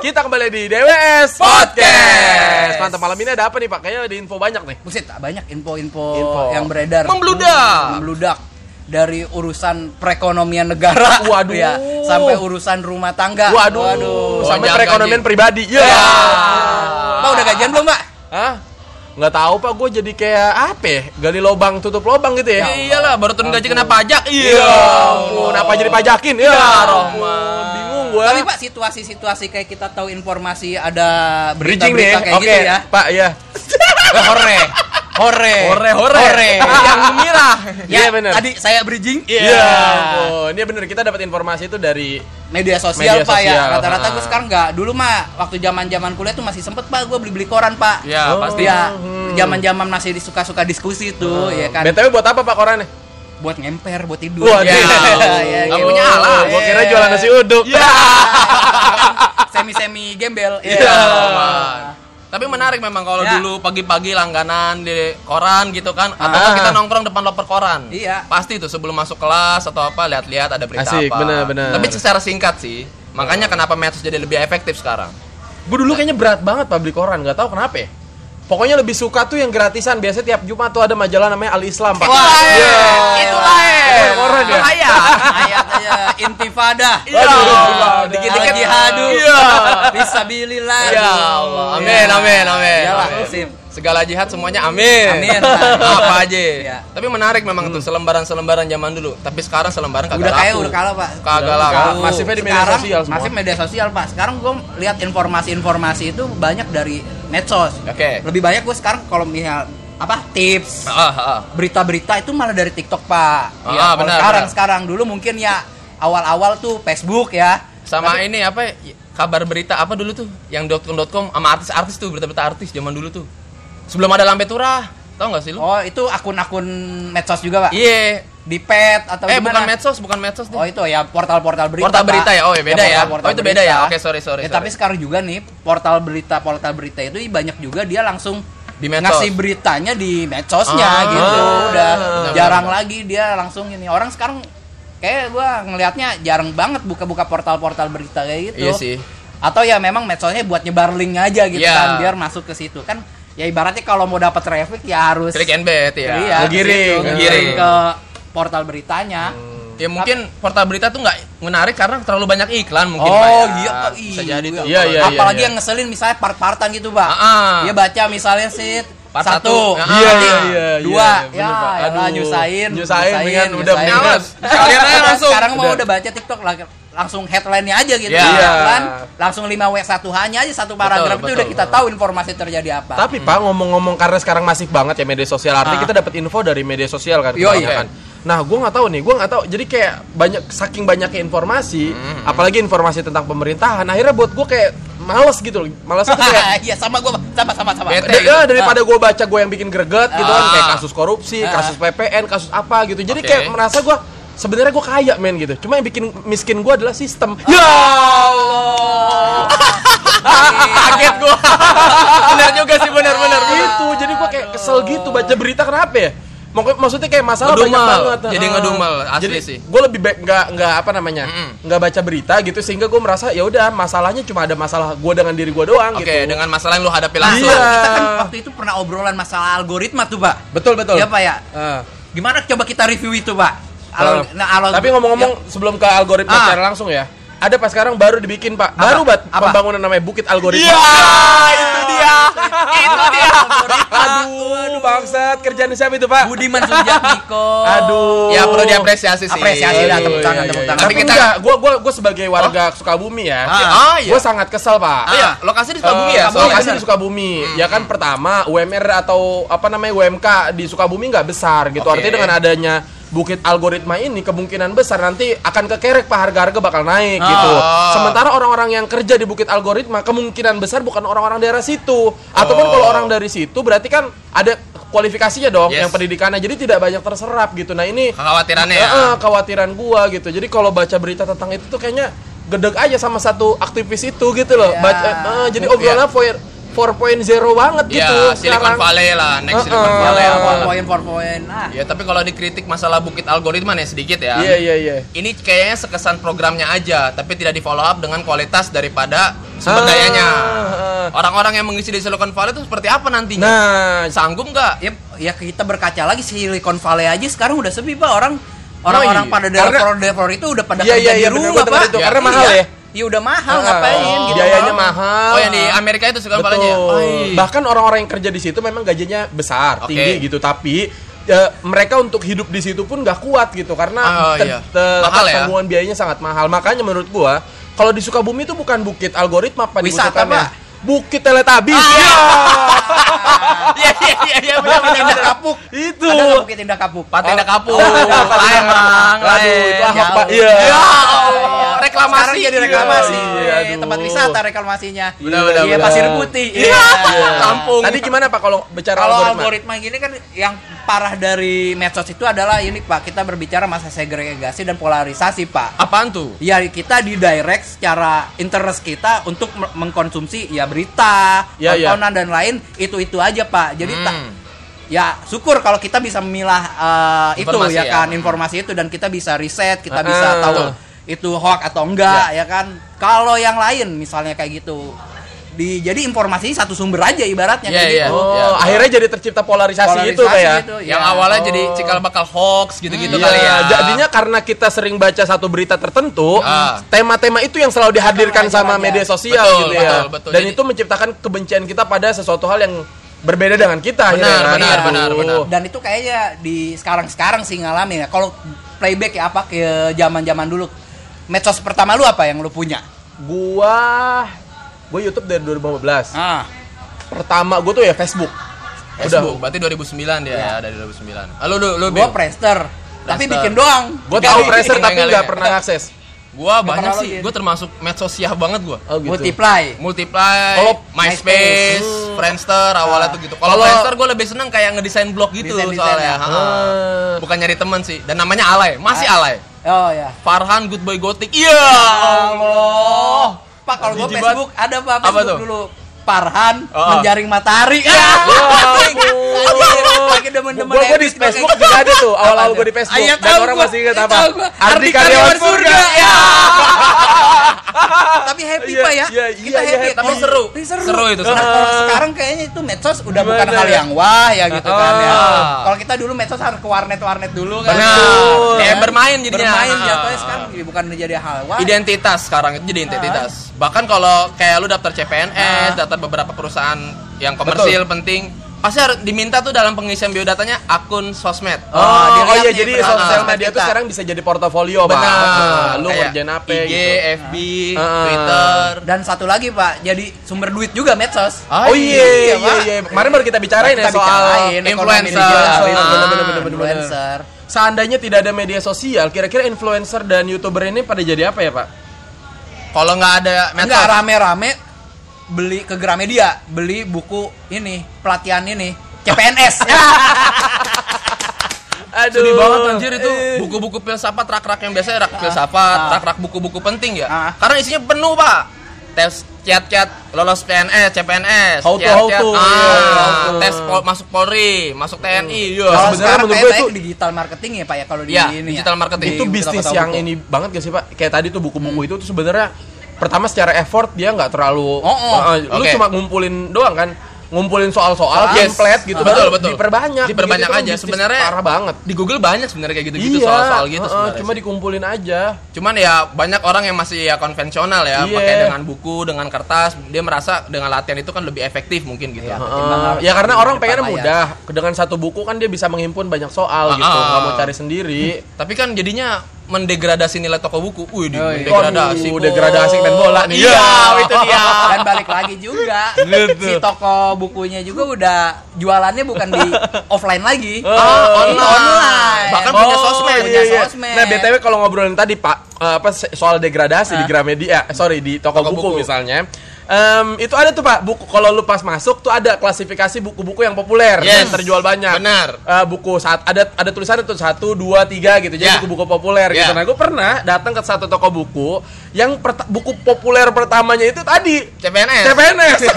Kita kembali di DWS Podcast. Mantap malam ini ada apa nih Pak? Kayaknya ada info banyak nih. Buset, banyak info-info Info. yang beredar. Membludak. Membludak. Dari urusan perekonomian negara, Waduh. ya, sampai urusan rumah tangga. Waduh, sampai Lonjang perekonomian gaji. pribadi. Ya. Pak udah gajian belum, Pak? Hah? Nggak tahu Pak, gue jadi kayak apa ya? Gali lobang tutup lobang gitu ya. Ya iyalah, baru turun gaji kena pajak. Ya Iya. ampun, apa jadi pajakin? Ya, Rahman. Gue. Tapi Pak, situasi-situasi kayak kita tahu informasi ada berita-berita kayak oke, gitu ya. Pak ya. Eh, hore. Hore. Hore hore. Yang gembira. Iya, Ya, bener. Tadi saya bridging. Iya, ampun. Ini bener kita dapat informasi itu dari media sosial Media pak sosial. ya rata-rata Ah. gue sekarang nggak dulu mah waktu zaman zaman kuliah tuh masih sempet pak gue beli beli koran pak Ya, Oh. pasti. ya zaman zaman masih disuka suka diskusi tuh ya kan BTW buat apa Pak korannya? Buat ngemper buat tidur Waduh. ya, Nggak gitu. punya alat. Gua kira jualan nasi uduk. Iya. semi semi gembel Iya. ya. Tapi menarik memang kalau Ya. dulu pagi-pagi langganan di koran gitu kan atau Ah. kita nongkrong depan loper koran. Iya. Pasti itu sebelum masuk kelas atau apa lihat-lihat ada berita Asik, apa. bener, bener. Tapi secara singkat sih. Makanya kenapa medsos jadi lebih efektif sekarang. Gue dulu kayaknya berat banget beli koran, nggak tahu kenapa ya. Pokoknya lebih suka tuh yang gratisan. Biasanya tiap Jumat tuh ada majalah namanya Al Islam, Pak. Wah, Iya. itulah Koran, koran ya? Ayat aja intifada Iya. dikit-dikit jihadu Iya. Fisabilillah Ya Allah. Amin, amin, amin. Iyalah. Sim. Segala jihad semuanya amin. Amin. Apa aja. Iya. Tapi menarik memang tuh selembaran-selembaran zaman dulu. Tapi sekarang selembaran kagak udah kayak laku. udah kalah pak Kagak laku. kalah. Masifnya di media sekarang sosial semua. masih media sosial pak sekarang gue lihat informasi-informasi itu banyak dari medsos Oke. lebih banyak gue sekarang kalau misal apa tips Ah, ah. berita-berita itu malah dari TikTok pak Ah, Iya, kalau benar, sekarang benar. sekarang dulu mungkin ya awal-awal tuh Facebook ya Sama ini apa ya, kabar berita apa dulu tuh yang .com sama artis-artis tuh berita-berita artis zaman dulu tuh. Sebelum ada lampe turah. Tau gak sih lu? oh itu akun-akun medsos juga pak Iya. di pet atau Eh gimana? bukan medsos, bukan medsos deh. Oh itu ya portal-portal berita. Portal berita Pak. ya? Oh, ya beda ya? portal-portal Oh, itu beda berita. ya? Oke, sorry, sorry, Ya, sorry. Tapi sekarang juga nih portal berita portal berita itu banyak juga dia langsung Di medsos. ngasih beritanya di medsosnya Ah, gitu. Udah benar, jarang benar. lagi dia langsung ini. Orang sekarang kayak gua ngelihatnya jarang banget buka-buka portal-portal berita kayak gitu. Iya sih. Atau ya memang medsosnya buat nyebar link aja gitu Iya. kan biar masuk ke situ kan. Ya ibaratnya kalau mau dapat traffic ya harus Klik and bet ya. Iya, Ngegiring, situ, ngegiring. ke portal beritanya. Ya mungkin portal berita tuh nggak menarik karena terlalu banyak iklan mungkin oh Pak, ya. iya Pak. bisa jadi tuh. Iya, iya, Apalagi iya. yang ngeselin misalnya part-partan gitu, Pak. Ah, ah. Dia baca misalnya sit Part satu, satu. Iya, nanti iya, iya, dua, iya, bener, ya, ya Aduh. nyusahin, Nyusahin, mendingan udah. Males. Sekalian aja langsung. Sekarang mau Udah. udah baca TikTok lang- langsung headline-nya aja gitu. Iya. Headline, langsung 5W1 hanya aja satu paragraf itu betul. udah kita tahu informasi terjadi apa. Tapi Pak ngomong-ngomong karena sekarang masif banget ya media sosial, artinya Ah. kita dapat info dari media sosial kan. Yoi. kebanyakan. Nah, gue nggak tahu nih, gue nggak tahu. Jadi kayak banyak saking banyaknya informasi, apalagi informasi tentang pemerintahan, akhirnya buat gue kayak males gitu loh. Males itu kayak Iya sama gua sama sama sama. Bete. Ya, daripada gue baca gue yang bikin greget gitu kan Ah. kayak kasus korupsi, Ah. kasus PPN, kasus apa gitu. Jadi Oke. kayak merasa gue sebenarnya gue kaya men gitu. Cuma yang bikin miskin gue adalah sistem. Ah. Ya Allah. Kaget gua. benar juga sih benar-benar. gitu. Jadi gue kayak kesel gitu baca berita kenapa ya? Mak- Maksudnya kayak masalah banyak Ngedumel. banget. Jadi Ah. ngedumel, asli Jadi sih. gue lebih baik nggak nggak apa namanya nggak baca berita gitu sehingga gue merasa ya udah masalahnya cuma ada masalah gue dengan diri gue doang Oke, gitu. dengan masalah yang lu hadapi Nah, langsung. Iya. kita kan waktu itu pernah obrolan masalah algoritma tuh, Pak. betul betul. Iya, Pak ya. Ah. Gimana coba kita review itu, Pak? Uh, Alo- nah, tapi ngomong-ngomong sebelum ke algoritma Ah. secara langsung ya, ada pas sekarang baru dibikin pak, Apa? baru bat Apa? pembangunan namanya Bukit Algoritma. Iya, itu dia. Itu dia. Aduh, bangsat kerjaan siapa itu pak? Budiman Sujatmiko. Aduh. Ya perlu diapresiasi sih. Apresiasi lah, Iya, tepuk tangan, iya, tepuk iya. tangan. Tapi Tapi kita, gue gue gue sebagai warga Sukabumi ya, Ah, iya. gue sangat kesel pak. Ah, iya, lokasi di Sukabumi Eh, ya? Sukabumi, lokasi di Sukabumi. Ya kan pertama UMR atau apa namanya UMK di Sukabumi nggak besar gitu. Oke. Artinya dengan adanya Bukit algoritma ini kemungkinan besar nanti akan kekerek pak harga-harga bakal naik gitu. Oh. Sementara orang-orang yang kerja di Bukit algoritma kemungkinan besar bukan orang-orang daerah situ. Ataupun Oh. kalau orang dari situ berarti kan ada kualifikasinya dong Yes. yang pendidikannya. Jadi tidak banyak terserap gitu. Nah ini Kekhawatirannya Eh, ya. eh, kekhawatiran gua gitu. Jadi kalau baca berita tentang itu tuh kayaknya gedeg aja sama satu aktivis itu gitu loh. Iya. Baca, eh, eh, jadi Iya. obrolannya voyeur 4.0 banget gitu Ya, Silicon sekarang. Valley lah, next Uh-uh. Silicon Valley. Ya, apa. poin poin poin poin. Ah. Ya, tapi kalau dikritik masalah bukit algoritma nih sedikit ya. Iya iya iya. Ini kayaknya sekesan programnya aja, tapi tidak di follow up dengan kualitas daripada sumber Ah, dayanya. ah. Orang-orang yang mengisi di Silicon Valley itu seperti apa nantinya? Nah, Sanggup nggak? Ya, ya kita berkaca lagi Silicon Valley aja sekarang udah sepi pak orang orang-orang iya. pada Karena- developer developer itu udah pada Iya, kerja iya, di iya, rumah pak. itu. Ya, Karena iya. mahal ya. Iya udah mahal Ah, ngapain oh, gitu. biayanya mahal. Oh, yang di Amerika itu. Oh, iya. Bahkan orang-orang yang kerja di situ memang gajinya besar, Oke. tinggi gitu, tapi ya, mereka untuk hidup di situ pun gak kuat gitu karena Oh, iya. Mahal ya? tanggungan biayanya sangat mahal. Makanya menurut gua kalau di Sukabumi itu bukan bukit algoritma apa Wisata. Pak. Bukit Teletubbies. Ah, Ya. Iya, iya, iya, iya, benar benar. Indah kapuk. Itu. Ada bukit indah kapuk? Patinda Kapu. Oh. Emang. Aduh, itu ahok. Pak. Iya. Ya, Iya. Reklamasi. Sekarang jadi reklamasi. Iya, aduh. Tempat wisata reklamasinya. Benar, benar, Iya, benar. Pasir Putih. Iya. Kampung. Tadi gimana Pak kalau bicara Kalau algoritma? algoritma gini kan yang parah dari medsos itu adalah ini Pak, kita berbicara masa segregasi dan polarisasi Pak. Apaan tuh? Ya kita didirect secara interest kita untuk me- mengkonsumsi ya berita, Ya, ya. tontonan dan lain itu-itu aja Pak. Jadi Hmm. tak ya syukur kalau kita bisa memilah eh, itu ya ya. kan informasi itu dan kita bisa riset, kita Ah, bisa ah. tahu Betul. Itu hoax atau enggak ya, kan. Kalau yang lain misalnya kayak gitu di jadi informasinya satu sumber aja ibaratnya Iya, kayak iya. gitu. Oh, Ya. akhirnya jadi tercipta polarisasi, itu Polarisasi kayak. gitu, Yang ya. awalnya jadi Oh. cikal bakal hoax gitu-gitu Iya, kali ya. Jadinya karena kita sering baca satu berita tertentu, Ah. tema-tema itu yang selalu dihadirkan Akan sama aja. media sosial Betul, gitu ya. betul, betul. Dan Jadi- itu menciptakan kebencian kita pada sesuatu hal yang berbeda dengan kita Benar, akhirnya kan. benar, Aduh. benar, benar. dan itu kayaknya di sekarang-sekarang sih ngalamin ya. Kalau playback ya apa ke zaman-zaman dulu. Medsos pertama lu apa yang lu punya? Gua gua YouTube dari 2015. Ah, Pertama gua tuh ya Facebook. Facebook, Udah. berarti 2009 dia Iya. ya, dari 2009. Halo lu lu gua? Friendster. Tapi bikin doang. Gua tahu. Fraser tapi Nggak, nggak. pernah akses. Gua banyak sih, gua termasuk medsosial banget gua. Oh gitu. Multiply. Multiply, Kalau MySpace, Hmm. Friendster awalnya tuh gitu. Kalau Friendster gue lebih seneng kayak ngedesain blog gitu Desain-desain soalnya. ya. Ah. Bukan nyari temen sih. Dan namanya Alay, masih Ah. Alay. Oh ya. Farhan Good Boy Gothic. Iya. Allah. Pak kalau gua Jijik Facebook ada Pak Apa Facebook tuh? dulu. Farhan Oh. menjaring matahari. Ya. Lagi demen-demen Gua, gua di Facebook juga ada tuh, awal-awal Apa gua di? Facebook. Ah, iya, Dan orang masih ingat apa? Ardi Karyawan Surga. Ya. Tapi happy Iya, Pak ya. iya, Kita iya, happy. Tapi seru. Tapi seru. Seru itu, Nah, seru. kalau sekarang kayaknya itu medsos udah bukan hal yang wah ya gitu kan ya. Kalau kita dulu medsos harus ke warnet-warnet dulu kan. Benar. Kayak bermain jadinya. Bermain jatuhnya sekarang bukan menjadi hal wah. Identitas sekarang itu jadi identitas. Bahkan kalau kayak lu daftar CPNS, daftar beberapa perusahaan yang komersil penting, pasti harus diminta tuh dalam pengisian biodatanya akun sosmed. Oh, Oh, oh iya jadi berapa sosial kita. media tuh sekarang bisa jadi portofolio, Pak. Benar. Ah, Lu Kayak ngerjain apa IG, gitu. FB, Ah. Twitter. Dan satu lagi Pak, jadi sumber duit juga medsos. Oh iya, iya, Pak. iya. Kemarin baru kita bicarain Kita ya soal bicarain influencer. Ah, influencer. Seandainya tidak ada media sosial, kira-kira influencer dan youtuber ini pada jadi apa ya, Pak? Kalau nggak ada medsos, Enggak rame-rame beli ke Gramedia, beli buku ini, pelatihan ini, CPNS. Aduh. sedih banget anjir itu Eh. buku-buku filsafat rak-rak yang biasanya rak filsafat, ah. rak-rak buku-buku penting ya. Ah. Karena isinya penuh, Pak. Tes kiat-kiat lolos PNS, CPNS, How to, how to, ah, iya, how to. tes pol- masuk Polri, masuk TNI, iya. Kalau sebenarnya menurut gue itu- digital marketing ya Pak ya kalau di Iya, ini. digital ya. marketing. Di itu bisnis yang buku. ini banget gak sih pak kayak tadi tuh buku-buku itu tuh sebenarnya pertama secara effort dia nggak terlalu Oh, oh. Uh, lu Oke. cuma ngumpulin doang kan ngumpulin soal-soal Yes. template gitu Betul, baru betul. diperbanyak Diperbanyak kan aja. Sebenarnya parah banget Di Google banyak sebenarnya kayak gitu-gitu iya soal-soal gitu uh, uh, sebenarnya. cuma dikumpulin aja Cuman ya banyak orang yang masih ya konvensional ya, Iya. pakai dengan buku, dengan kertas, dia merasa dengan latihan itu kan lebih efektif mungkin gitu. Iya. Uh, ya karena orang pengennya mudah dengan satu buku kan dia bisa menghimpun banyak soal Ah, gitu nggak mau cari sendiri Tapi kan jadinya mendegradasi nilai toko buku. Wih, Oh, iya. degradasi. Waduh, degradasi main bola nih. Iya, Iya. itu dia. Dan balik lagi juga Gitu. si toko bukunya juga udah jualannya bukan di offline lagi. Oh, Iya, online. online. Bahkan punya sosmed, punya iya. sosmed. Nah, BTW kalau ngobrolin tadi Pak eh, apa soal degradasi di Ah. Gramedia, eh, sorry di toko, Toko buku, buku. misalnya. Em, itu ada tuh pak buku kalau lu pas masuk tuh ada klasifikasi buku-buku yang populer Yes. dan terjual banyak. Benar. Eh, buku saat ada ada tulisannya tuh satu dua tiga gitu jadi Ya. buku-buku populer gitu. Ya. Nah gue pernah datang ke satu toko buku yang perta- buku populer pertamanya itu tadi CPNS. CPNS.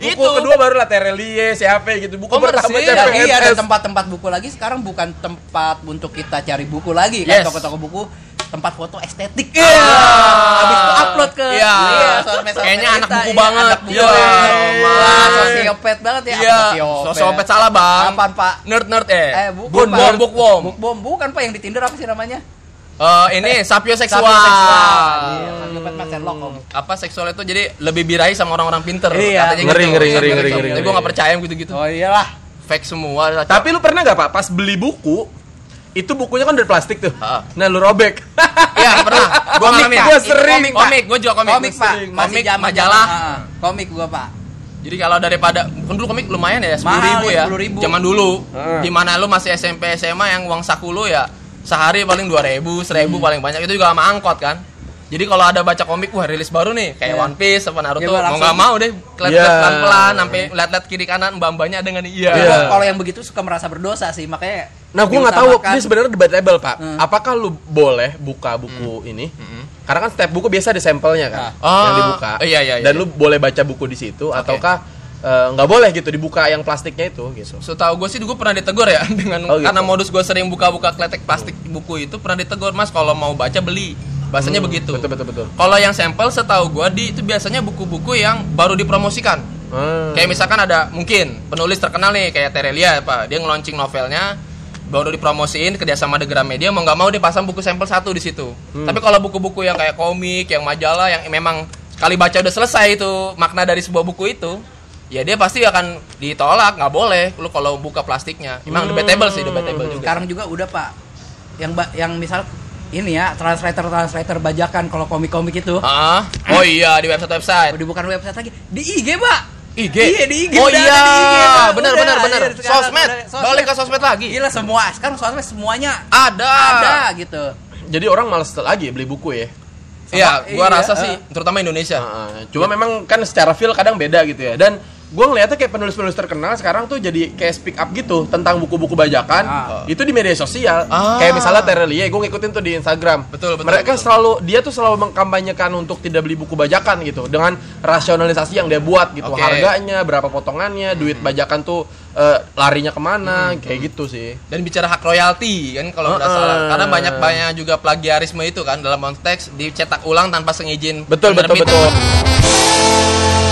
buku Itu. kedua baru lah Terelie, siapa gitu. Buku Komersil. pertama Ya, Dan iya ada CPNS. tempat-tempat buku lagi sekarang bukan tempat untuk kita cari buku lagi Yes. kan toko-toko buku tempat foto estetik. Iya. Habis itu upload ke Iya. sosmed-sosmed Kayaknya kita. anak buku Iya, banget. Anak buku. Iya. Wah, sosiopet banget ya. Iya, sosiopet salah, Bang. Apaan, Pak? Nerd nerd eh. Eh, bukan, bookworm, Pak. bookworm. Bookworm bukan Pak yang di Tinder apa sih namanya? Eh, ini. Iya, sosiopet Mas Sherlock, Om. Apa seksual itu jadi lebih birahi sama orang-orang pinter. Iya. Katanya Ngeri, gitu. ngeri, ngeri, ngeri, Tapi ngeri, gue ngeri. gak percaya yang gitu-gitu. Oh iyalah. Fake semua. Tapi lu pernah nggak pak pas beli buku itu bukunya kan dari plastik tuh. Ah. Nah lu robek. Iya, pernah. Gua Komik, ngalamin. Pak. Gua sering. komik. Komik, gue juga komik. Komik, Pak. Komik, majalah. Komik gua, Pak. Jadi kalau daripada kan dulu komik lumayan ya, sepuluh ribu ya, ya. 10.000. Zaman dulu, Heeh. di mana lu masih SMP SMA yang uang saku lu ya sehari paling dua ribu, seribu paling banyak itu juga sama angkot kan. Jadi kalau ada baca komik, wah rilis baru nih, kayak Iya. One Piece apa Naruto, Ya, gua mau nggak mau deh, lihat Iya. pelan-pelan, sampai lihat-lihat kiri kanan, mbak-mbaknya dengan iya. Iya. Kalau yang begitu suka merasa berdosa sih, makanya Nah, gue nggak tahu. Ini sebenarnya debatable, Pak. Hmm. Apakah lu boleh buka buku ini? Karena kan setiap buku biasa ada sampelnya kan, Ah. yang dibuka. iya, iya, Dan iya. lu boleh baca buku di situ, ataukah eh, nggak boleh gitu dibuka yang plastiknya itu, gitu. Setahu gue sih gue pernah ditegur ya dengan Oh, gitu. karena modus gue sering buka-buka kletek plastik buku itu pernah ditegur mas kalau mau baca beli bahasanya Hmm, begitu. Betul, betul, betul. Kalau yang sampel setahu gue di itu biasanya buku-buku yang baru dipromosikan. Hmm. Kayak misalkan ada mungkin penulis terkenal nih kayak Terelia apa dia ngeluncing novelnya baru dipromosiin kerjasama The Gramedia mau nggak mau dia pasang buku sampel satu di situ. Hmm. Tapi kalau buku-buku yang kayak komik, yang majalah, yang memang sekali baca udah selesai itu makna dari sebuah buku itu, ya dia pasti akan ditolak nggak boleh lu kalau buka plastiknya. Emang debatable sih debatable juga. sekarang juga udah pak yang ba- yang misal ini ya translator translator bajakan kalau komik-komik itu Ah, oh iya di website website. udah bukan website lagi di IG pak IG. Iya, di IG Oh iya, benar benar benar. iya, Sosmed. Balik ke sosmed lagi. gila semua sekarang sosmed semuanya Ada. ada gitu Jadi orang males lagi beli buku ya. Iya, gua Iya, rasa eh. sih terutama Indonesia. Heeh. Cuma memang kan secara feel kadang beda gitu ya. Dan gue ngeliatnya kayak penulis-penulis terkenal sekarang tuh jadi kayak speak up gitu tentang buku-buku bajakan Ah. itu di media sosial Ah. kayak misalnya Terelie gue ngikutin tuh di Instagram Betul, betul, mereka betul. selalu dia tuh selalu mengkampanyekan untuk tidak beli buku bajakan gitu dengan rasionalisasi yang dia buat gitu Oke. harganya berapa potongannya duit bajakan tuh eh, larinya ke mana Hmm. kayak gitu sih dan bicara hak royalti kan kalau nggak Heeh. salah karena banyak banyak juga plagiarisme itu kan dalam konteks dicetak ulang tanpa seizin betul betul penerbit. betul